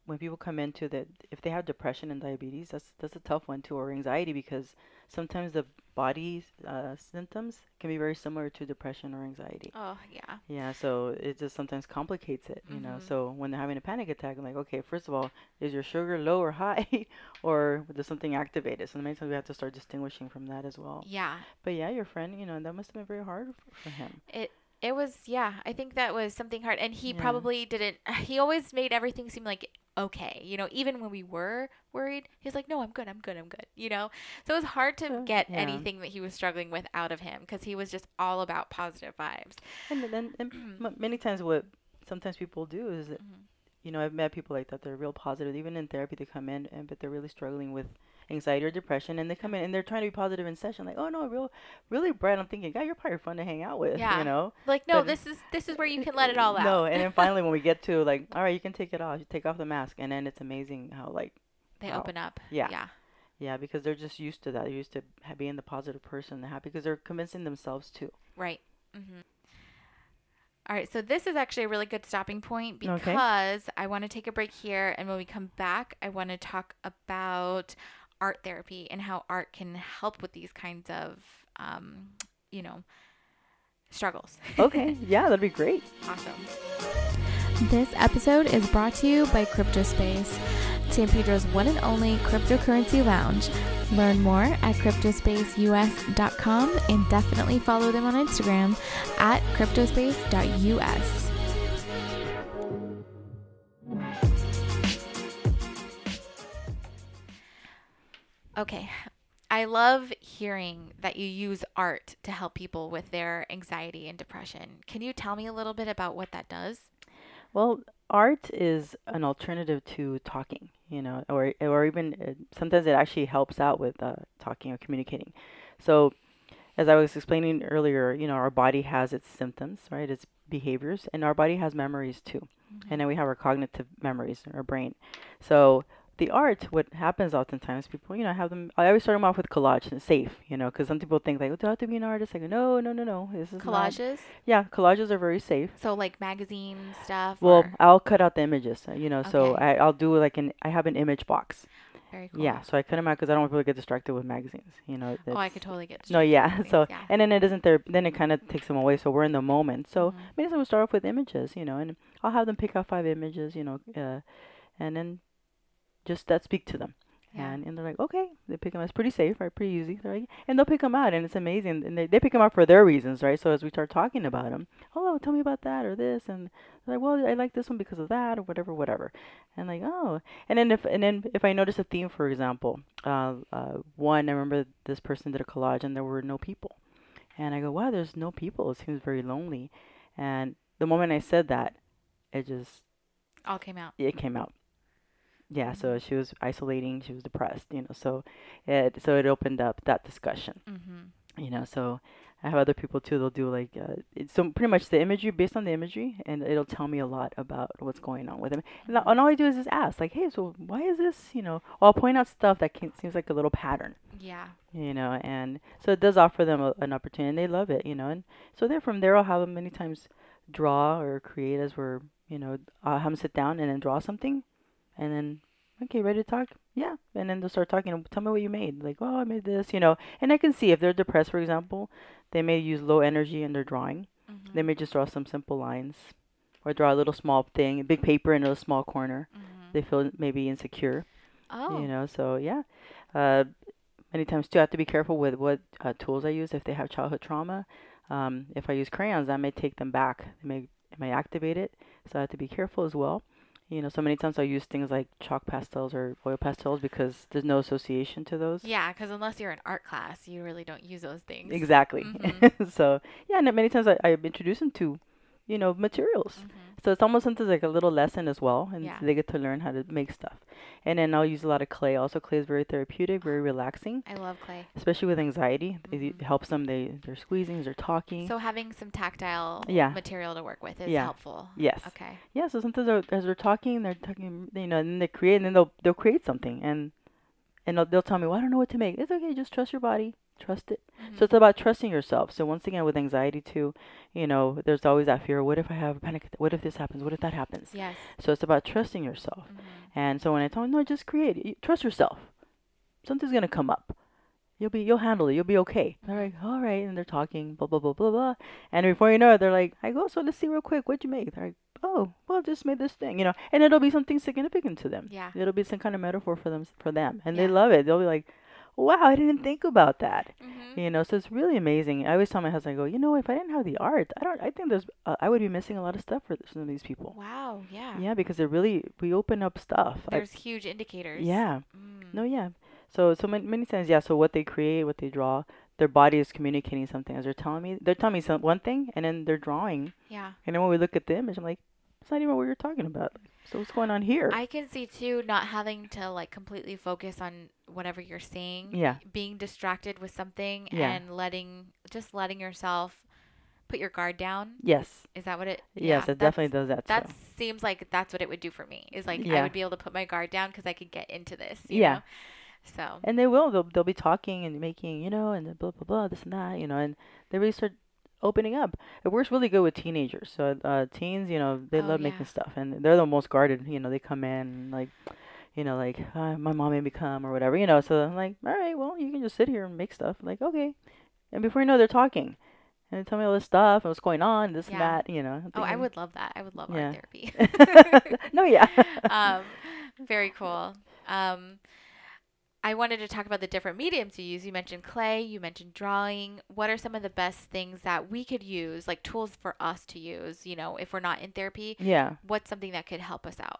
when people come into that, if they have depression and diabetes, that's that's a tough one too, or anxiety because sometimes the body uh, symptoms can be very similar to depression or anxiety. Oh, yeah. Yeah, so it just sometimes complicates it, you know. Mhm. So when they're having a panic attack, I'm like, okay, first of all, is your sugar low or high, or does something activate it? So many times we have to start distinguishing from that as well. Yeah. But yeah, your friend, you know, that must have been very hard for him. It it was yeah, I think that was something hard and he Yeah. probably didn't he always made everything seem like okay, you know, even when we were worried, he's like, "No, I'm good. I'm good. I'm good." You know? So it was hard to get yeah. anything that he was struggling with out of him cuz he was just all about positive vibes. And then and many times what sometimes people do is that Mhm. you know I've met people like that they're real positive even in therapy they come in and but they're really struggling with anxiety or depression and they come in and they're trying to be positive in session like oh no real really bright I'm thinking God you're probably fun to hang out with Yeah. you know Like, "No, But- this is this is where you can let it all out." no and then finally when we get to like all right you can take it off you take off the mask and then it's amazing how like they wow. open up. Yeah. Yeah. Yeah, because they're just used to that. They're used to being the positive person, they're happy because they're convincing themselves too. Right. Mm-hmm. All right. So this is actually a really good stopping point Okay. because I want to take a break here, and when we come back, I want to talk about art therapy and how art can help with these kinds of, um, you know, struggles. Okay, yeah, that'd be great. awesome. This episode is brought to you by CryptoSpace, San Pedro's one and only cryptocurrency lounge. Learn more at cryptospaceus.com and definitely follow them on Instagram at cryptospace.us. Okay. I love hearing that you use art to help people with their anxiety and depression. Can you tell me a little bit about what that does? Well, art is an alternative to talking, you know, or or even uh, sometimes it actually helps out with uh, talking or communicating. So, as I was explaining earlier, you know, our body has its symptoms, right? Its behaviors, and our body has memories too. And then we have our cognitive memories in our brain. So, the art, what happens oftentimes, people, you know, I have them. I always start them off with collage and safe, you know, because some people think like, oh, do I have to be an artist? I go, no, no, no, no. This is not- Collages? Yeah, collages are very safe. So like magazine stuff? Well, or- I'll cut out the images, uh, you know. So I, I'll do like an. I have an image box. very cool. Yeah, so I cut them out because I don't want people to get distracted with magazines. You know. Oh, I could totally get No, yeah. So yeah. and then it isn't there. Then it kind of takes them away. So we're in the moment. So Mhm. maybe start off with images, you know, and I'll have them pick out five images, you know, uh, and then just that speak to them. Yeah. And, and they're like, okay, they pick them. It's pretty safe, right? Pretty easy, right? And they'll pick them out, and it's amazing. And they, they pick them out for their reasons, right? So as we start talking about them, oh, tell me about that or this, and they're like, well, I like this one because of that or whatever, whatever. And like, oh, and then if and then if I notice a theme, for example, uh, uh, one I remember this person did a collage and there were no people, and I go, wow, there's no people. It seems very lonely. And the moment I said that, it just All came out. it came out. Yeah, so she was isolating, she was depressed, you know. So it so it opened up that discussion, Mm-hmm. you know. So I have other people too. They'll do like uh, it's so pretty much the imagery based on the imagery, and it'll tell me a lot about what's going on with them And, and all I do is just ask, like, hey, so why is this? You know, I'll point out stuff that can, seems like a little pattern Yeah. you know and so it does offer them a, an opportunity and they love it you know and so there from there i'll have them many times draw or create as we're you know i'll have them sit down and then draw something and then okay ready to talk? Yeah. And then they'll start talking tell me what you made. Like oh i made this you know. And i can see if they're depressed for example they may use low energy in their drawing. Mm-hmm. they may just draw some simple lines or draw a little small thing a big paper in a small corner. Mm-hmm. they feel maybe insecure Oh. you know so yeah. Uh many times too i have to be careful with what uh, tools i use if they have childhood trauma. Um if i use crayons I may take them back. They may it may activate it. So i have to be careful as well you know so many times i use things like chalk pastels or oil pastels because there's no association to those Yeah, because unless you're in art class, you really don't use those things. exactly Mhm. so yeah and many times I, I introduce them to you know materials Mhm. so it's almost sometimes like a little lesson as well, and Yeah. they get to learn how to make stuff. And then I'll use a lot of clay. Also, clay is very therapeutic, very relaxing, I love clay. especially with anxiety. It- It helps them. They they're squeezing, they're talking. So having some tactile Yeah. material to work with is Yeah. helpful. yes. Okay. Yeah. So sometimes they're, as they're talking, they're talking. You know, and then they create, and then they'll they'll create something, and and they'll, they'll tell me, well, I don't know what to make. It's okay. Just trust your body. Trust it. Mhm. So it's about trusting yourself. So once again, with anxiety too, you know, there's always that fear. What if I have a panic? What if this happens? What if that happens? yes. So it's about trusting yourself. Mhm. And so when I tell them, no, just create. Trust yourself. Something's gonna come up. You'll be, you'll handle it. You'll be okay. They're like, all right, and they're talking, blah blah blah blah blah. And before you know it, they're like, I go, so let's see real quick, what'd you make? They're like, oh, well, just made this thing, you know. And it'll be something significant to them. Yeah. It'll be some kind of metaphor for them, for them, and Yeah. they love it. They'll be like, wow, I didn't think about that. Mhm. You know, so it's really amazing. I always tell my husband, I go, you know, if I didn't have the art, I don't, I think there's, uh, I would be missing a lot of stuff for some of these people. Wow. Yeah. Yeah, because it really, we open up stuff. I- There's huge indicators. yeah. Mm. No, yeah. So, so many, many times, yeah. So what they create, what they draw, their body is communicating something as they're telling me. They're telling me some one thing, and then they're drawing. Yeah. And then when we look at the image, I'm like, it's not even what you're talking about. So what's going on here? I can see too not having to like completely focus on whatever you're seeing. Yeah. Being distracted with something Yeah. and letting just letting yourself put your guard down. yes. Is that what it? Yes, yeah, it definitely does that That seems like that's what it would do for me. Is like I would be able to put my guard down because I could get into this. You Yeah. Know? So And they will. They'll they'll be talking and making, you know, and blah blah blah, this and that, you know, and they really start opening up. It works really good with teenagers. So uh, teens, you know, they Oh, love yeah. making stuff, and they're the most guarded. You know, they come in like, you know, like uh, my mom made me come or whatever. You know, so I'm like, all right, well, you can just sit here and make stuff. like, okay, and before you know, they're talking, and they tell me all this stuff and what's going on, this and that. You know. I'm oh, I would love that. I would love Yeah. art therapy. no, yeah. um, very cool. Um, I wanted to talk about the different mediums you use. You mentioned clay, you mentioned drawing. What are some of the best things that we could use, like tools for us to use, you know, if we're not in therapy? yeah. What's something that could help us out?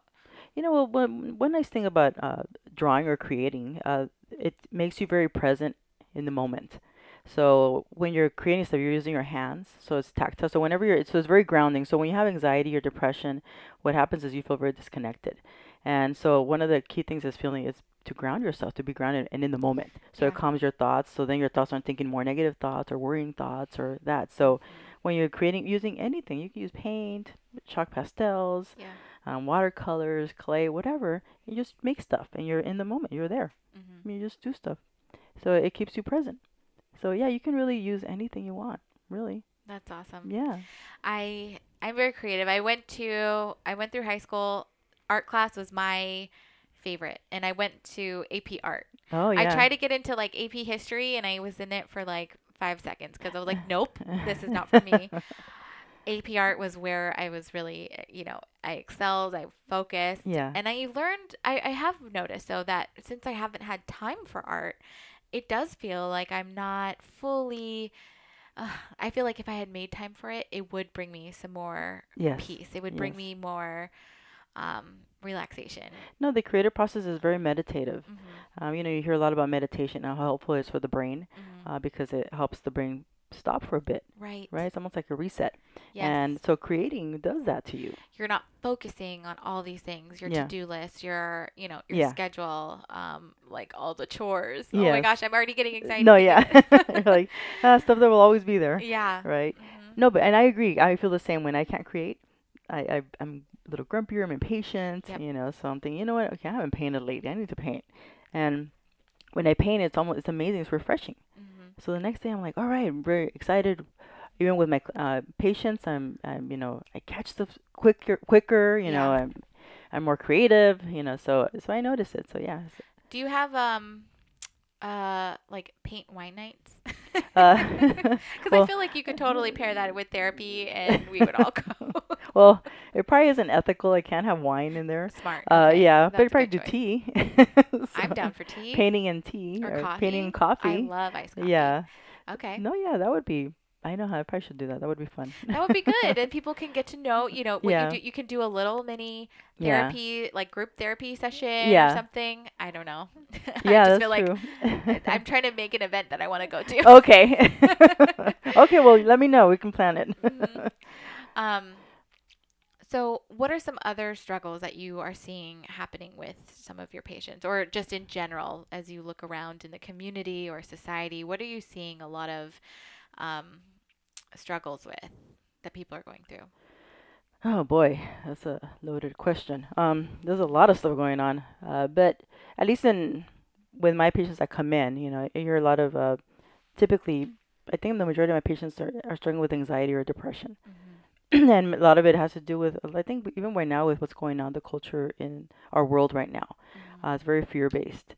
You know, well, one one nice thing about uh, drawing or creating, uh, it makes you very present in the moment. So when you're creating stuff, you're using your hands, so it's tactile. So whenever you're, so it's very grounding. So when you have anxiety or depression, what happens is you feel very disconnected. And so one of the key things is feeling is to ground yourself, to be grounded and in the moment. So it calms your thoughts. So then your thoughts aren't thinking more negative thoughts or worrying thoughts or that. So when you're creating, using anything, you can use paint, chalk pastels, Yeah. um, watercolors, clay, whatever. You just make stuff and you're in the moment. You're there. hmm You just do stuff. So it keeps you present. So yeah, you can really use anything you want. Really. That's awesome. Yeah. I I'm very creative. I went to I went through high school. Art class was my favorite, and I went to AP Art. Oh yeah. I tried to get into like AP History, and I was in it for like five seconds because I was like, nope, this is not for me. AP Art was where I was really, uh, you know, I excelled, I focused. Yeah. And I learned, I, I have noticed though that since I haven't had time for art, it does feel like I'm not fully. Uh, I feel like if I had made time for it, it would bring me some more Yes. peace. It would bring Yes. me more um, relaxation. No, the creative process is very meditative. hmm Um, you know, you hear a lot about meditation and how helpful it is for the brain hmm uh, because it helps the brain stop for a bit, Right. right? It's almost like a reset. Yes. And so creating does that to you. you're not focusing on all these things your Yeah. to-do list your you know your Yeah. schedule um like all the chores oh my gosh i'm already getting excited No, yeah. of You're it. like ah, stuff that will always be there, yeah right? Mhm. No, but and I agree. I feel the same when I can't create. I, I I'm a little grumpier. I'm impatient. Yep. You know, so I'm thinking, you know what? Okay, I haven't painted lately. I need to paint. And when I paint, it's almost it's amazing. It's refreshing. Mhm. So the next day, I'm like, all right, I'm very excited. Even with my uh, patience, I'm I'm you know I catch stuff quicker quicker. You know, I'm I'm more creative. You know, so so I notice it. So yeah. do you have um uh like paint wine nights Uh, because well- i feel like you could totally pair that with therapy and we would all go well, it probably isn't ethical. I can't have wine in there. smart Uh, okay, yeah, but that's you a probably do choice. tea. i'm So, down for tea Painting and tea or coffee painting and coffee. i love iced coffee Yeah. okay No, yeah, that would be. I know how I probably should do that. That would be fun. that would be good and people can get to know you know Yeah. you do you can do a little mini yeah. therapy like group therapy session Yeah. or something i don't know Yeah, i just that's feel like true. i'm trying to make an event that i want to go to okay. okay, well, let me know. We can plan it. Mhm. um so what are some other struggles that you are seeing happening with some of your patients or just in general as you look around in the community or society what are you seeing a lot of um, struggles with that people are going through Oh boy, that's a loaded question. Um, there's a lot of stuff going on, uh, but at least in with my patients that come in, you know, I hear a lot of uh, typically. I think the majority of my patients are, are struggling with anxiety or depression, and a lot of it has to do with I think even right now with what's going on, the culture in our world right now. Mhm. Uh, it's very fear based.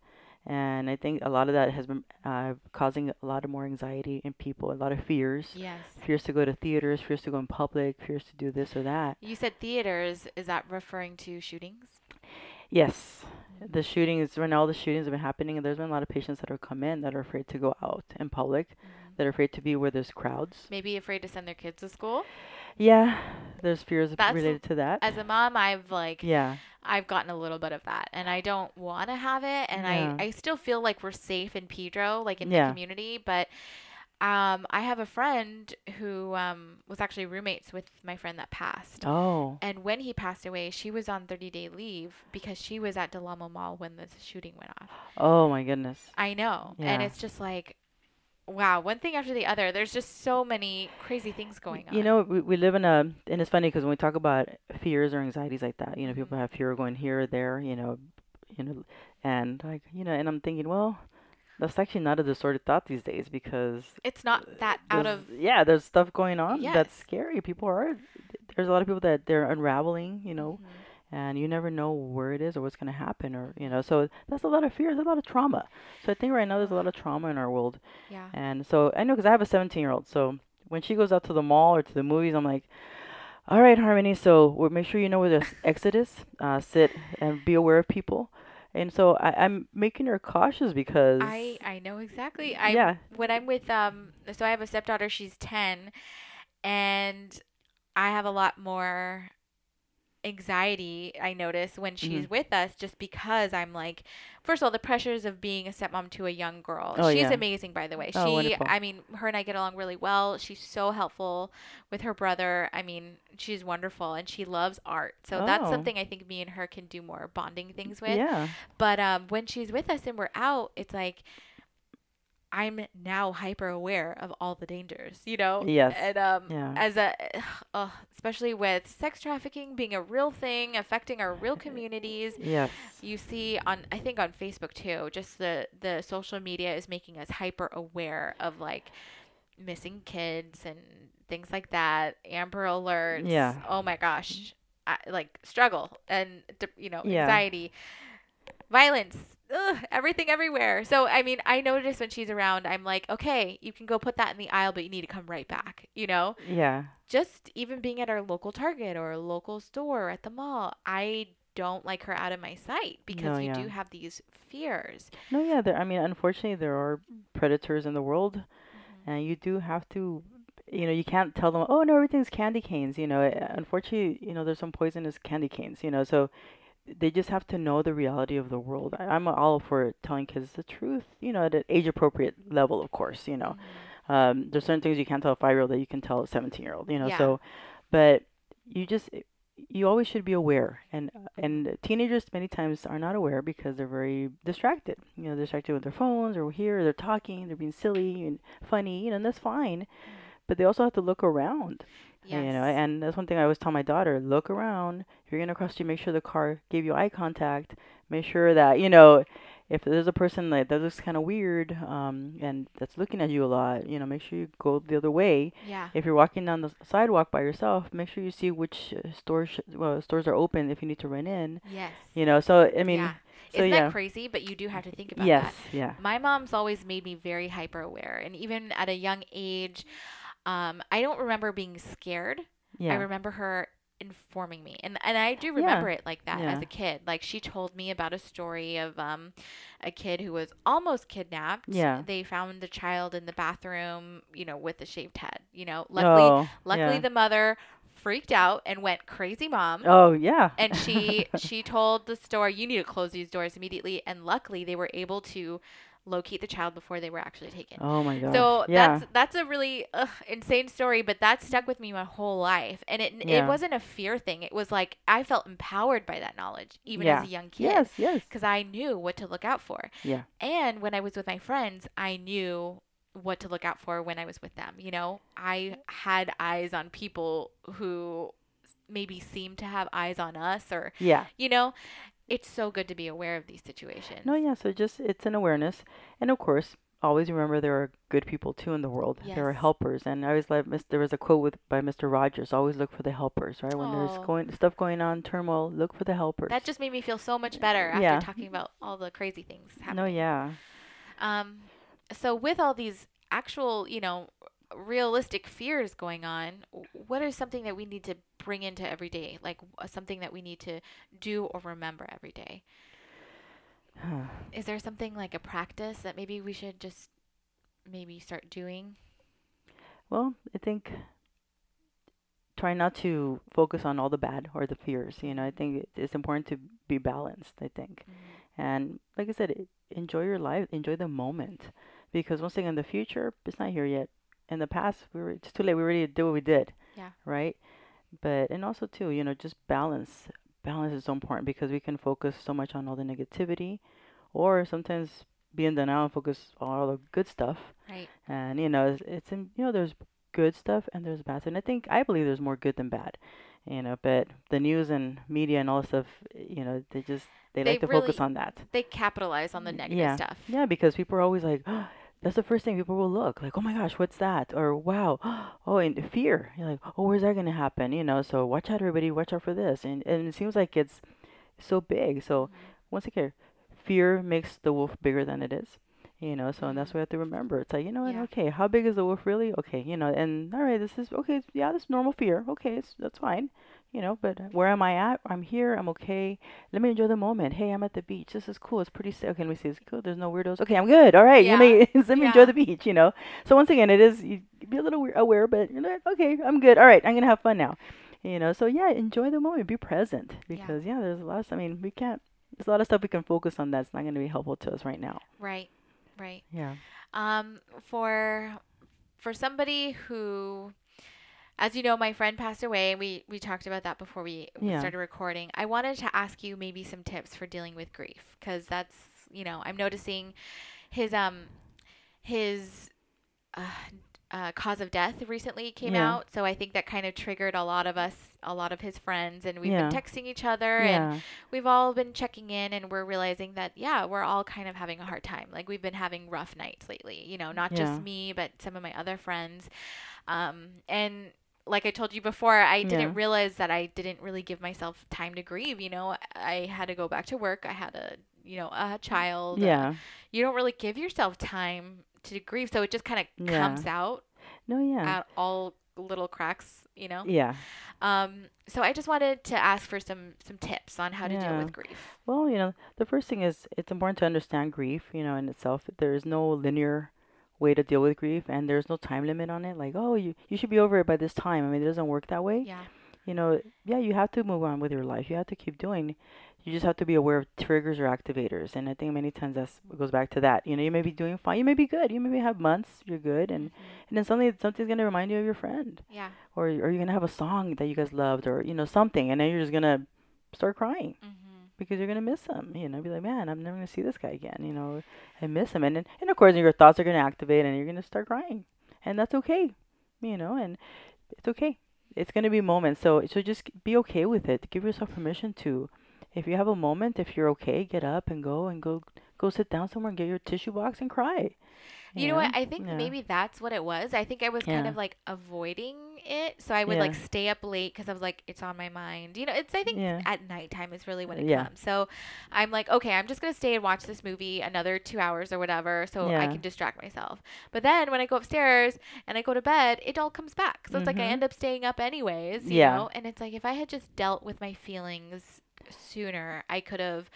And I think a lot of that has been uh, causing a lot of more anxiety in people, a lot of fears. yes Fears to go to theaters, fears to go in public, fears to do this or that. you said theaters is that referring to shootings Yes. The shootings, when all the shootings have been happening, and there's been a lot of patients that have come in that are afraid to go out in public, that are afraid to be where there's crowds. maybe afraid to send their kids to school Yeah, there's fears That's related to that. as a mom i've like yeah. I've gotten a little bit of that and I don't want to have it and Yeah. I I still feel like we're safe in Pedro like in Yeah. the community but um I have a friend who um was actually roommates with my friend that passed Oh. and when he passed away she was on 30 day leave because she was at Del Amo Mall when the shooting went off Oh my goodness. I know and it's just like wow one thing after the other there's just so many crazy things going on You know, we, we live in a, and it's funny because when we talk about fears or anxieties like that, you know, people have fear of going here or there, you know, you know, and like you know, and I'm thinking, well, that's actually not a disordered thought these days because It's not that out of yeah, there's stuff going on that's scary. People are there's a lot of people that they're unraveling, you know, Mm-hmm. And you never know where it is or what's going to happen or you know. So that's a lot of fear, there's a lot of trauma. So I think right now there's a lot of trauma in our world. yeah. And so I know because I have a 17 year old. So when she goes out to the mall or to the movies, I'm like, all right, Harmony. So we'll make sure you know where the exit is. Uh, sit and be aware of people. And so I, I'm making her cautious because I I know exactly. I Yeah. when I'm with um so I have a stepdaughter, she's 10 and I have a lot more anxiety I notice when she's Mhm. with us just because I'm like first of all the pressures of being a stepmom to a young girl. Oh, she's yeah. amazing by the way. Oh, she wonderful. I mean her and I get along really well. She's so helpful with her brother. I mean she's wonderful and she loves art. So that's Oh. something I think me and her can do more bonding things with. yeah, But um, when she's with us and we're out, it's like I'm now hyper aware of all the dangers, you know. Yes. And um, Yeah. as a, uh, especially with sex trafficking being a real thing affecting our real communities. yes, You see on, I think on Facebook too, just the the social media is making us hyper aware of like missing kids and things like that. Amber alerts. Yeah. Oh my gosh, I, like struggle and you know Yeah. anxiety, violence. Ugh, everything everywhere. So I mean, I notice when she's around, I'm like, okay, you can go put that in the aisle, but you need to come right back. You know, yeah, just even being at our local Target or local store at the mall, I don't like her out of my sight because No, you yeah. do have these fears. no, yeah. There, I mean, unfortunately, there are predators in the world, Mm-hmm. and you do have to. You know, you can't tell them, oh no, everything's candy canes. You know, uh, unfortunately, you know, there's some poisonous candy canes. You know, so they just have to know the reality of the world. I, I'm all for telling kids the truth. You know, at an age appropriate level, of course. You know, Mm-hmm. um, there's certain things you can't tell a five year old that you can tell a 17 year old. You know, Yeah. so, but you just you always should be aware and and teenagers many times are not aware because they're very distracted you know distracted with their phones or here they're talking they're being silly and funny you know and that's fine but they also have to look around Yes. you know and that's one thing i always tell my daughter look around if you're going to cross street make sure the car gave you eye contact make sure that you know if there's a person that, that looks kind of weird um, and that's looking at you a lot you know make sure you go the other way yeah. if you're walking down the sidewalk by yourself, make sure you see which uh, stores sh- well, stores are open if you need to run in. Yes. You know, so I mean, yeah. so Isn't yeah. that crazy? But you do have to think about yes, that. yeah, My mom's always made me very hyper aware, and even at a young age, um, I don't remember being scared. yeah, I remember her informing me, and and I do remember it like that as a kid. Like she told me about a story of um, a kid who was almost kidnapped. Yeah. They found the child in the bathroom, you know, with a shaved head. You know, luckily, oh, luckily yeah. the mother freaked out and went crazy mom. oh yeah, and she she told the store you need to close these doors immediately and luckily they were able to locate the child before they were actually taken. Oh my god. so yeah, that's that's a really ugh, insane story but that stuck with me my whole life. And it Yeah. it wasn't a fear thing. It was like i felt empowered by that knowledge even Yeah. as a young kid. Yes, yes, because i knew what to look out for. Yeah, and when i was with my friends i knew what to look out for when i was with them you know? I had eyes on people who maybe seemed to have eyes on us or yeah. you know it's so good to be aware of these situations No, yeah. So just it's an awareness, and of course, always remember there are good people too in the world. There are helpers, and I always like. There was a quote with by Mr. Rogers. Always look for the helpers, right? When Aw. there's going stuff going on, turmoil, look for the helpers. that just made me feel so much better after Yeah. talking about all the crazy things happening no, yeah. um so with all these actual you know realistic fears going on what is something that we need to bring into every day like uh, something that we need to do or remember every day is there something like a practice that maybe we should just maybe start doing Well, I think try not to focus on all the bad or the fears. You know, I think it's important to be balanced. I think, mm-hmm. and like I said, enjoy your life, enjoy the moment, because once again, the future it's not here yet. In the past, we were it's too late. We already did what we did. Yeah. Right. But and also too, you know, just balance. Balance is so important because we can focus so much on all the negativity, or sometimes be in denial and focus on all the good stuff right and you know it's, it's in, you know there's good stuff and there's bad and i think i believe there's more good than bad you know but the news and media and all this stuff you know, they just they, They like to focus on that. They capitalize on the negative yeah. stuff. Yeah, because people are always like, oh, that's the first thing people will look like. Oh my gosh, what's that? Or wow, oh, and fear. You're like, oh, where's that gonna happen? You know, so watch out, everybody. Watch out for this. And and it seems like it's so big. So mm-hmm. once again, fear makes the wolf bigger than it is. You know, so and that's mm-hmm. what i have to remember. It's like, you know what? Yeah. Okay, how big is the wolf really? Okay, you know, and all right, this is okay. Yeah, this is normal fear. Okay, it's, that's fine. You know, but where am I at? I'm here. I'm okay. Let me enjoy the moment. Hey, I'm at the beach. This is cool. It's pretty safe. Okay, let me see. It's cool. There's no weirdos. Okay, I'm good. All right. Yeah. Let me let me enjoy the beach. You know. So once again, it is you be a little aware, but you know, okay, I'm good. All right, I'm gonna have fun now. You know. So yeah, enjoy the moment. Be present because yeah, there's a lot. Of, I mean, we can't. There's a lot of stuff we can focus on that's not gonna be helpful to us right now. Right. Right. Yeah. Um, for for somebody who, as you know, my friend passed away. and We we talked about that before we, Yeah. started recording. I wanted to ask you maybe some tips for dealing with grief because that's you know I'm noticing his um his uh, uh, cause of death recently came Yeah. out. So I think that kind of triggered a lot of us, a lot of his friends, and we've Yeah. been texting each other and we've all been checking in and we're realizing that yeah we're all kind of having a hard time like we've been having rough nights lately you know not just me but some of my other friends um, and like i told you before i didn't realize that i didn't really give myself time to grieve you know i had to go back to work i had a you know a child Yeah. you don't really give yourself time to grieve so it just kind of Yeah. comes out No. Yeah. at all little cracks you know Yeah. um, so i just wanted to ask for some some tips on how to deal with grief Well, you know, the first thing is it's important to understand grief, you know, in itself. There is no linear way to deal with grief and there's no time limit on it. Like, oh, you you should be over it by this time. I mean, it doesn't work that way. yeah You know, yeah, you have to move on with your life. You have to keep doing. You just have to be aware of triggers or activators. And I think many times that's it goes back to that. You know, you may be doing fine. You may be good. You maybe have months you're good and and then suddenly something's going to remind you of your friend yeah or or you're going to have a song that you guys loved or you know something and then you're just going to start crying mm-hmm. Because you're gonna miss him. You know, be like, man, I'm never gonna see this guy again. You know, I miss him, and then, and of course your thoughts are gonna activate, and you're gonna start crying, and that's okay. You know, and it's okay. It's gonna be moments, so so just be okay with it. Give yourself permission to, if you have a moment, if you're okay, get up and go and go go sit down somewhere and get your tissue box and cry. You know what? I think Yeah. maybe that's what it was. I think I was kind of like avoiding it. So I would like stay up late because I was like, it's on my mind. You know, it's, I think Yeah. at nighttime is really when it Yeah. comes. So I'm like, okay, I'm just going to stay and watch this movie another two hours or whatever so I can distract myself. But then when I go upstairs and I go to bed, it all comes back. So it's like I Mhm. end up staying up anyways, you Yeah. know? And it's like if I had just dealt with my feelings sooner, I could have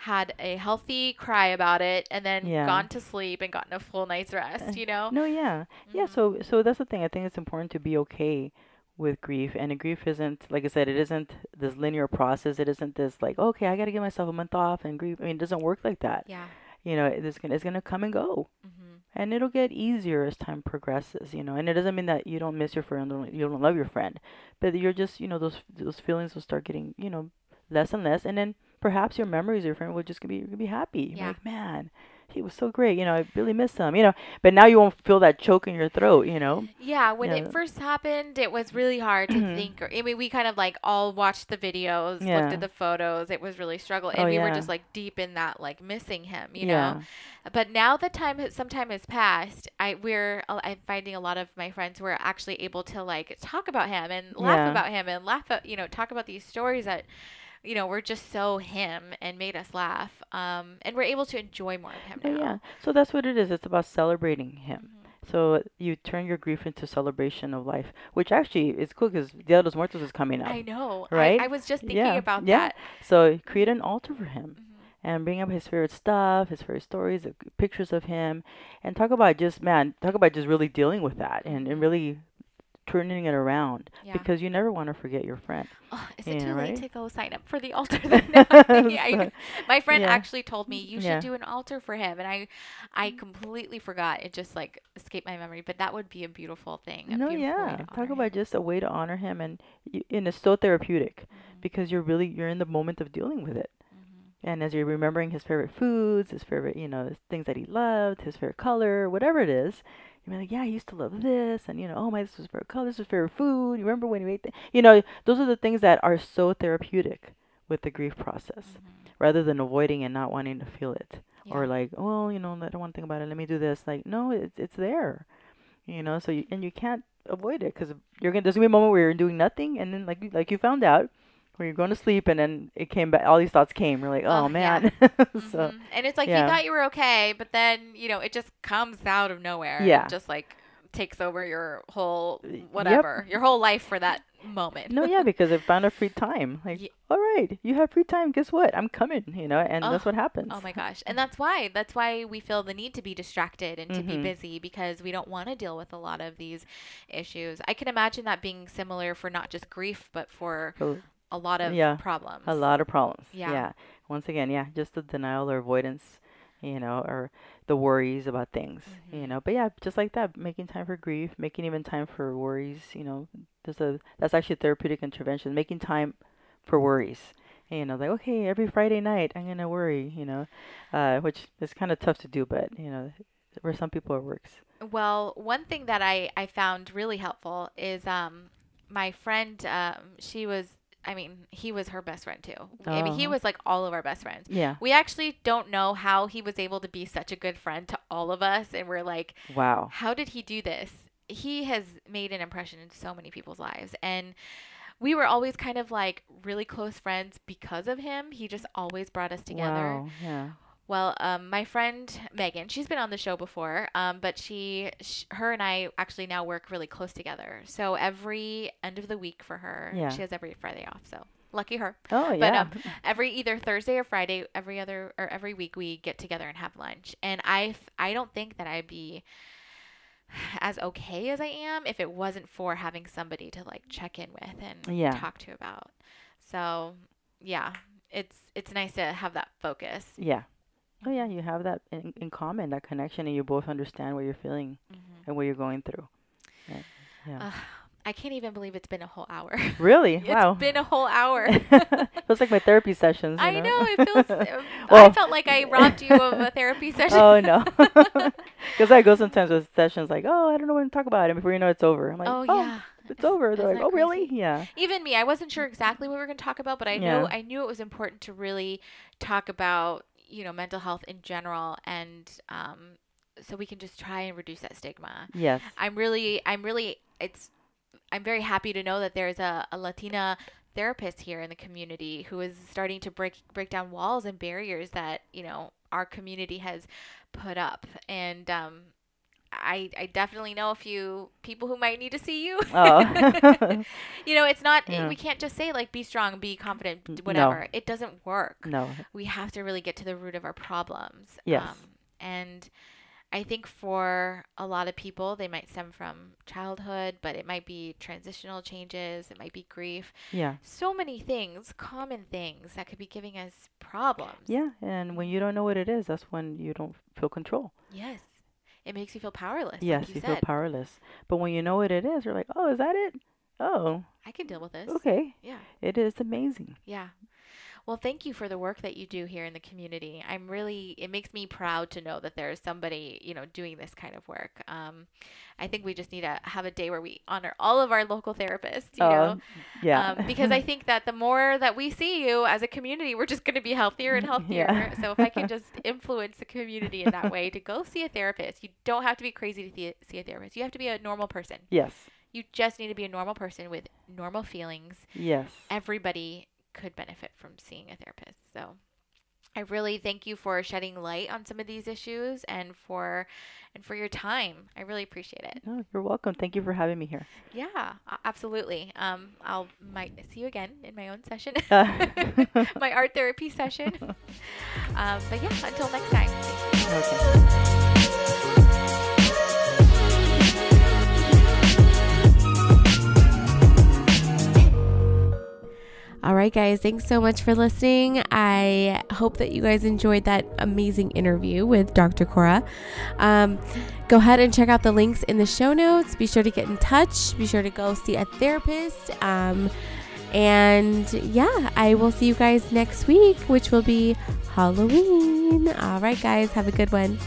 had a healthy cry about it and then Yeah. gone to sleep and gotten a full night's rest, you know? No, yeah, yeah. Mhm. So so that's the thing. I think it's important to be okay with grief, and grief isn't like I said. It isn't this linear process. It isn't this like okay, I got to give myself a month off and grief I mean, it doesn't work like that. Yeah. You know, it's gonna it's gonna come and go, hmm and it'll get easier as time progresses. You know, and it doesn't mean that you don't miss your friend, you don't love your friend, but you're just you know those those feelings will start getting you know less and less, and then perhaps your memories of your friend will just be you're gonna be happy. You're Yeah. like man. He was so great, you know. I really miss him, you know. But now you won't feel that choke in your throat, you know. Yeah, when Yeah. it first happened, it was really hard to Mhm. think. Or, I mean, we kind of like all watched the videos, Yeah. looked at the photos. It was really struggle, and Oh, we were just like deep in that, like missing him, you yeah. know. But now the time, has, some time has passed. I we're uh, I'm finding a lot of my friends were actually able to like talk about him and laugh Yeah. about him and laugh at you know talk about these stories that. You know, were just so him and made us laugh. Um, and we're able to enjoy more of him Oh, now. yeah. So that's what it is. It's about celebrating him. Mhm. So you turn your grief into celebration of life, which actually is cool because Dia de los Muertos is coming up. I know. Right? I, I was just thinking Yeah, about yeah. that. So create an altar for him Mhm. and bring up his favorite stuff, his favorite stories, uh, pictures of him, and talk about just man, talk about just really dealing with that and, and really turning it around Yeah. because you never want to forget your friend. Oh, is it too late right? to go sign up for the altar? Then now I'm thinking, I- my friend yeah. actually told me you should Yeah. do an altar for him, and I, I completely forgot. It just like escaped my memory. But that would be a beautiful thing. A no, beautiful yeah. Talk about him. just a way to honor him, and y- and it's so therapeutic Mhm, because you're really you're in the moment of dealing with it. mhm. And as you're remembering his favorite foods, his favorite, you know, things that he loved, his favorite color, whatever it is, you're like, yeah, I used to love this, and you know, oh my, this was favorite color, this was favorite food. You remember when you ate that? You know, those are the things that are so therapeutic with the grief process Mhm. rather than avoiding and not wanting to feel it or like well you know i don't want to think about it let me do this like no it's it's there you know so you and you can't avoid it because you're gonna there's gonna be a moment where you're doing nothing and then like like you found out where you're going to sleep and then it came back all these thoughts came you're like oh, Oh, yeah. man so Mhm. and it's like yeah. you thought you were okay, but then you know it just comes out of nowhere. Yeah. just like takes over your whole Y- yep. whatever, your whole life for that moment. no yeah because i found a free time like Ye- all right you have free time guess what i'm coming you know and that's Oh, what happens Oh my gosh. And that's why that's why we feel the need to be distracted and to be Mhm. busy because we don't want to deal with a lot of these issues. I can imagine that being similar for not just grief but for So, a lot of Yeah, problems. a lot of problems Yeah. yeah. once again yeah just the denial or avoidance you know or the worries about things you Mhm. know but yeah just like that making time for grief making even time for worries you know there's a that's actually a therapeutic intervention making time for worries you know like okay every friday night i'm gonna worry you know uh, which is kind of tough to do but you know for some people it works Well, one thing that I, I found really helpful is um, my friend, um, she was, I mean, he was her best friend too. I mean, he Uh-huh. was like all of our best friends. yeah We actually don't know how he was able to be such a good friend to all of us. And we're like, wow how did he do this? He has made an impression in so many people's lives. And we were always kind of like really close friends because of him. He just always brought us together. wow yeah Well, um, my friend Megan, she's been on the show before, um, but she, sh- her and I actually now work really close together. So every end of the week for her, Yeah. she has every Friday off. So lucky her. oh But, yeah um, Every either Thursday or Friday, every other or every week we get together and have lunch. And I, f- I don't think that I'd be as okay as I am if it wasn't for having somebody to like check in with and Yeah. talk to about. So yeah, it's it's nice to have that focus. Yeah. Oh yeah, you have that in, in common, that connection, and you both understand what you're feeling Mhm. and what you're going through. Yeah. yeah. Ugh, I can't even believe it's been a whole hour. really? It's wow. been a whole hour. Feels like my therapy sessions. I know it feels. well, I felt like I robbed you of a therapy session. oh no. Because I go sometimes with sessions like, oh, I don't know what to talk about, and before you know, it's over. I'm like, oh oh, yeah. it's over. They're like, oh really? Yeah. even me, I wasn't sure exactly what we were going to talk about, but I know Yeah. I knew it was important to really talk about you know mental health in general, and um, so we can just try and reduce that stigma. Yes. I'm really, I'm really, it's, I'm very happy to know that there's a, a Latina therapist here in the community who is starting to break break down walls and barriers that you know our community has put up, and um, I I definitely know a few people who might need to see you. Oh. you know, it's not. Yeah. We can't just say like be strong, be confident, d- no. whatever. It doesn't work. no. We have to really get to the root of our problems. Yes. Um, and I think for a lot of people, they might stem from childhood, but it might be transitional changes. It might be grief. Yeah. So many things, common things that could be giving us problems. Yeah. And when you don't know what it is, that's when you don't feel control. Yes. It makes you feel powerless. yes, like you, you feel powerless. But when you know what it is, you're like, oh, is that it? Oh, I can deal with this. okay. Yeah. It is amazing. Yeah. Well, thank you for the work that you do here in the community. I'm really, it makes me proud to know that there's somebody, you know, doing this kind of work. Um, I think we just need to have a day where we honor all of our local therapists, you know, Oh, yeah. um, because I think that the more that we see you as a community, we're just going to be healthier and healthier. Yeah. So if I can just influence the community in that way to go see a therapist, you don't have to be crazy to see a therapist. You have to be a normal person. yes. You just need to be a normal person with normal feelings Yes. everybody could benefit from seeing a therapist. So I really thank you for shedding light on some of these issues and for and for your time. I really appreciate it. No, you're welcome. Thank you for having me here. Yeah, absolutely. Um, I'll might see you again in my own session, Uh, my art therapy session. Um, but yeah, until next time. okay. All right, guys, thanks so much for listening. I hope that you guys enjoyed that amazing interview with Dr. Cora. Um, go ahead and check out the links in the show notes. Be sure to get in touch. Be sure to go see a therapist. Um, and yeah, I will see you guys next week, which will be Halloween. All right, guys, have a good one.